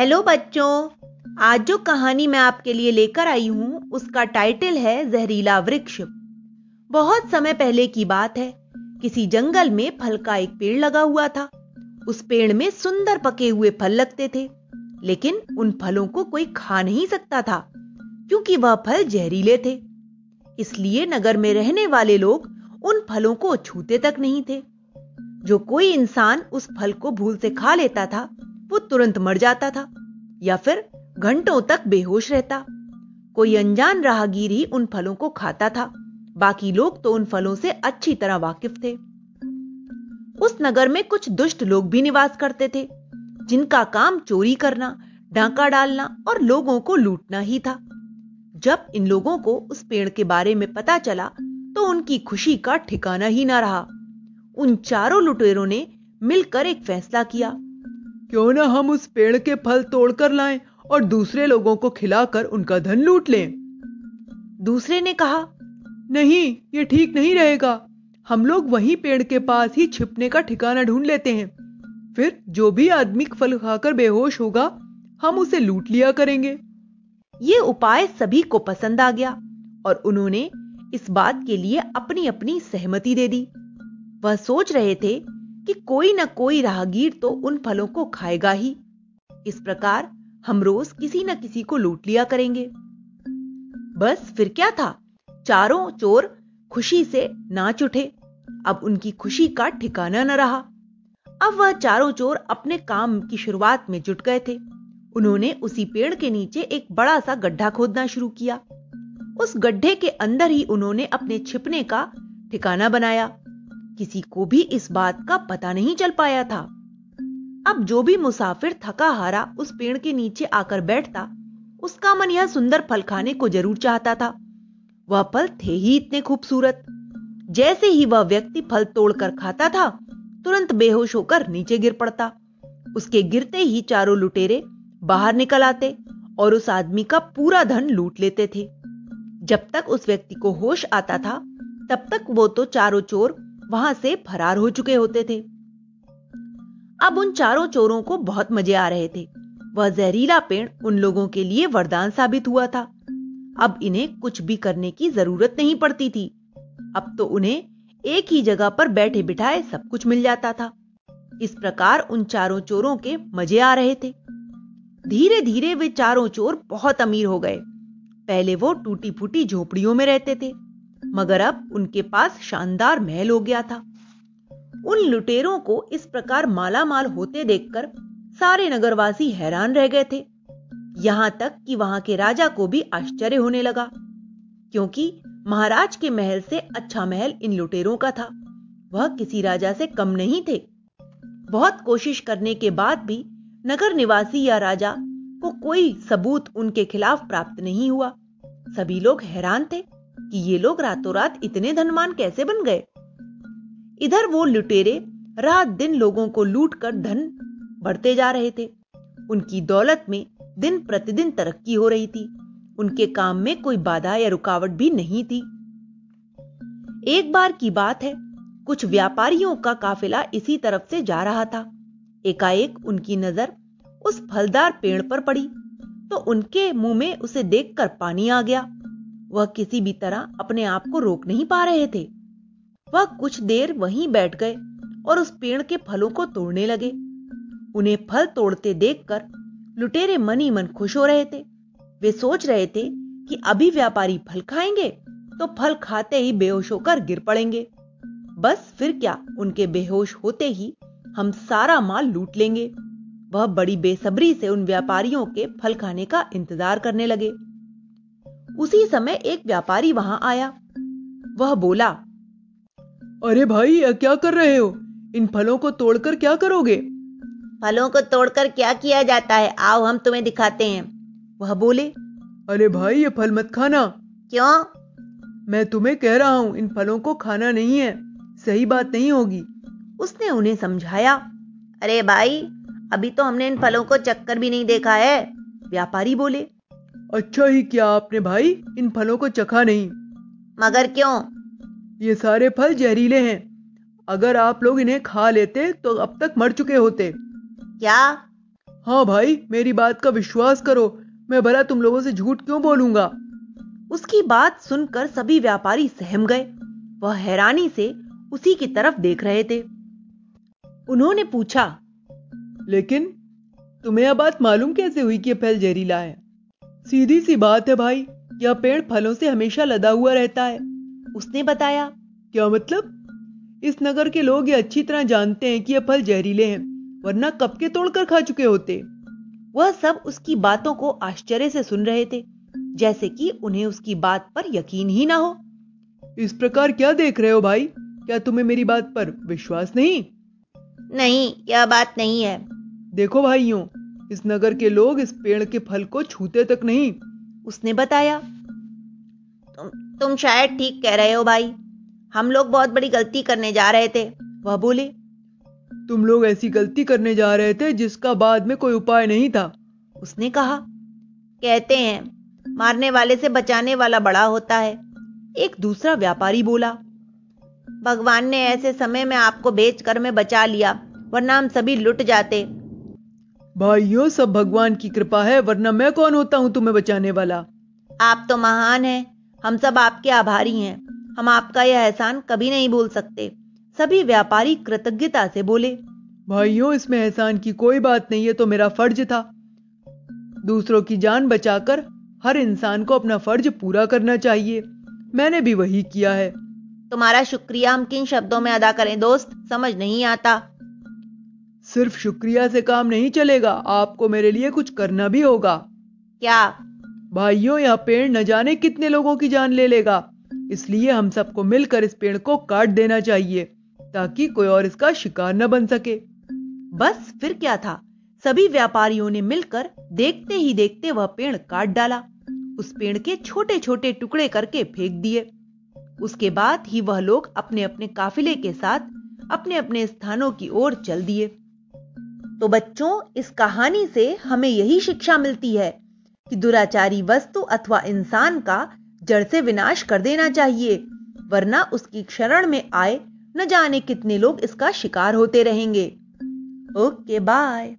Hello बच्चों, आज जो कहानी मैं आपके लिए लेकर आई हूँ, उसका टाइटल है जहरीला वृक्ष। बहुत समय पहले की बात है, किसी जंगल में फल का एक पेड़ लगा हुआ था। उस पेड़ में सुंदर पके हुए फल लगते थे, लेकिन उन फलों को कोई खा नहीं सकता था, क्योंकि वह फल जहरीले थे। इसलिए नगर में रहने वाले लोग उन फलों को छूते तक नहीं थे। जो कोई इंसान उस फल को भूल से खा लेता था वो तुरंत मर जाता था, या फिर घंटों तक बेहोश रहता। कोई अनजान राहगीर ही उन फलों को खाता था, बाकी लोग तो उन फलों से अच्छी तरह वाकिफ थे। उस नगर में कुछ दुष्ट लोग भी निवास करते थे, जिनका काम चोरी करना, डांका डालना और लोगों को लूटना ही था। जब इन लोगों को उस पेड़ के बारे में पता चला तो उनकी खुशी का ठिकाना ही ना रहा। उन चारों लुटेरों ने मिलकर एक फैसला किया। क्यों ना हम उस पेड़ के फल तोड़कर लाएँ और दूसरे लोगों को खिलाकर उनका धन लूट लें? दूसरे ने कहा नहीं ये ठीक नहीं रहेगा। हम लोग वहीं पेड़ के पास ही छिपने का ठिकाना ढूंढ लेते हैं। फिर जो भी आदमी फल खाकर बेहोश होगा हम उसे लूट लिया करेंगे। ये उपाय सभी को पसंद आ गया और उन्होंने इस बात के लिए अपनी अपनी सहमति दे दी। वह सोच रहे थे कि कोई ना कोई राहगीर तो उन फलों को खाएगा ही। इस प्रकार हम रोज किसी न किसी को लूट लिया करेंगे। बस फिर क्या था? चारों चोर खुशी से नाच उठे। अब उनकी खुशी का ठिकाना न रहा। अब वह चारों चोर अपने काम की शुरुआत में जुट गए थे। उन्होंने उसी पेड़ के नीचे एक बड़ा सा गड्ढा खोदना शुरू किया। उस गड्ढे के अंदर ही उन्होंने अपने छिपने का ठिकाना बनाया। किसी को भी इस बात का पता नहीं चल पाया था। अब जो भी मुसाफिर थका हारा उस पेड़ के नीचे आकर बैठता, उसका मन यह सुंदर फल खाने को ज़रूर चाहता था। वह फल थे ही इतने खूबसूरत। जैसे ही वह व्यक्ति फल तोड़कर खाता था, तुरंत बेहोश होकर नीचे गिर पड़ता। उसके गिरते ही चारों लुटेरे बाहर निकल आते और उस आदमी का पूरा धन लूट लेते थे। जब तक उस व्यक्ति को होश आता था, तब तक वो तो चारों चोर वहाँ से फरार हो चुके होते थे। अब उन चारों चोरों को बहुत मज़े आ रहे थे। वह जहरीला पेड़ उन लोगों के लिए वरदान साबित हुआ था। अब इन्हें कुछ भी करने की ज़रूरत नहीं पड़ती थी। अब तो उन्हें एक ही जगह पर बैठे बिठाए सब कुछ मिल जाता था। इस प्रकार उन चारों चोरों के मज़े आ रहे थे। धीरे धीरे वे चारों चोर बहुत अमीर हो गए। पहले वो टूटी फूटी झोपड़ियों में रहते थे। मगर अब उनके पास शानदार महल हो गया था। उन लुटेरों को इस प्रकार माला माल होते देखकर सारे नगरवासी हैरान रह गए थे। यहाँ तक कि वहाँ के राजा को भी आश्चर्य होने लगा, क्योंकि महाराज के महल से अच्छा महल इन लुटेरों का था। वह किसी राजा से कम नहीं थे। बहुत कोशिश करने के बाद भी नगर निवासी या राजा को कोई सबूत उनके खिलाफ प्राप्त नहीं हुआ। सभी लोग हैरान थे। कि ये लोग रातों रात इतने धनवान कैसे बन गए? इधर वो लुटेरे रात दिन लोगों को लूट कर धन बढ़ते जा रहे थे। उनकी दौलत में दिन प्रतिदिन तरक्की हो रही थी। उनके काम में कोई बाधा या रुकावट भी नहीं थी। एक बार की बात है, कुछ व्यापारियों का काफिला इसी तरफ़ से जा रहा था। एकाएक उनकी नज़र उस फलदार पेड़ पर पड़ी तो उनके मुँह में उसे देखकर पानी आ गया। वह किसी भी तरह अपने आप को रोक नहीं पा रहे थे। वह कुछ देर वहीं बैठ गए और उस पेड़ के फलों को तोड़ने लगे। उन्हें फल तोड़ते देखकर लुटेरे मन ही मन खुश हो रहे थे। वे सोच रहे थे कि अभी व्यापारी फल खाएँगे तो फल खाते ही बेहोश होकर गिर पड़ेंगे। बस फिर क्या उनके बेहोश होते ही हम सारा माल लूट लेंगे। वह बड़ी बेसब्री से उन व्यापारियों के फल खाने का इंतज़ार करने लगे। उसी समय एक व्यापारी वहाँ आया। वह बोला अरे भाई यह क्या कर रहे हो? इन फलों को तोड़कर क्या करोगे? फलों को तोड़कर क्या किया जाता है? आओ हम तुम्हें दिखाते हैं। वह बोले अरे भाई ये फल मत खाना। क्यों? मैं तुम्हें कह रहा हूँ इन फलों को खाना नहीं है। सही बात नहीं होगी। उसने उन्हें समझाया अरे भाई अभी तो हमने इन फलों को चक्कर भी नहीं देखा है। व्यापारी बोले अच्छा ही क्या आपने भाई? इन फलों को चखा नहीं। मगर क्यों? ये सारे फल जहरीले हैं। अगर आप लोग इन्हें खा लेते तो अब तक मर चुके होते। क्या? हाँ भाई मेरी बात का विश्वास करो। मैं भला तुम लोगों से झूठ क्यों बोलूँगा? उसकी बात सुनकर सभी व्यापारी सहम गए। वह हैरानी से उसी की तरफ़ देख रहे थे। उन्होंने पूछा लेकिन तुम्हें यह बात मालूम कैसे हुई कि यह फल जहरीला है? सीधी सी बात है भाई यह पेड़ फलों से हमेशा लदा हुआ रहता है। उसने बताया। क्या मतलब? इस नगर के लोग ये अच्छी तरह जानते हैं कि यह फल जहरीले हैं वरना कब के तोड़कर खा चुके होते? वह सब उसकी बातों को आश्चर्य से सुन रहे थे जैसे कि उन्हें उसकी बात पर यकीन ही ना हो। इस प्रकार क्या देख रहे हो भाई? क्या तुम्हें मेरी बात पर विश्वास नहीं? नहीं यह बात नहीं है। देखो भाइयों इस नगर के लोग इस पेड़ के फल को छूते तक नहीं। उसने बताया तुम तुम शायद ठीक कह रहे हो भाई। हम लोग बहुत बड़ी गलती करने जा रहे थे। वह बोले तुम लोग ऐसी गलती करने जा रहे थे जिसका बाद में कोई उपाय नहीं था। उसने कहा कहते हैं मारने वाले से बचाने वाला बड़ा होता है। एक दूसरा व्यापारी बोला भगवान ने ऐसे समय में आपको बेचकर में बचा लिया वरना हम सभी लुट जाते। भाइयों सब भगवान की कृपा है वरना मैं कौन होता हूँ तुम्हें बचाने वाला? आप तो महान हैं हम सब आपके आभारी हैं। हम आपका यह एहसान कभी नहीं भूल सकते। सभी व्यापारी कृतज्ञता से बोले। भाइयों इसमें एहसान की कोई बात नहीं है तो मेरा फ़र्ज़ था। दूसरों की जान बचाकर हर इंसान को अपना फ़र्ज़ पूरा करना चाहिए। मैंने भी वही किया है। तुम्हारा शुक्रिया हम किन शब्दों में अदा करें दोस्त? समझ नहीं आता। सिर्फ़ शुक्रिया से काम नहीं चलेगा आपको मेरे लिए कुछ करना भी होगा। क्या? भाइयों यह पेड़ न जाने कितने लोगों की जान ले लेगा। इसलिए हम सबको मिलकर इस पेड़ को काट देना चाहिए ताकि कोई और इसका शिकार न बन सके। बस फिर क्या था? सभी व्यापारियों ने मिलकर देखते ही देखते वह पेड़ काट डाला। उस पेड़ के छोटे छोटे टुकड़े करके फेंक दिए। उसके बाद ही वह लोग अपने अपने काफिले के साथ अपने अपने स्थानों की ओर चल दिए। तो बच्चों, इस कहानी से हमें यही शिक्षा मिलती है कि दुराचारी वस्तु अथवा इंसान का जड़ से विनाश कर देना चाहिए, वरना उसकी क्षरण में आए न जाने कितने लोग इसका शिकार होते रहेंगे। Okay, bye.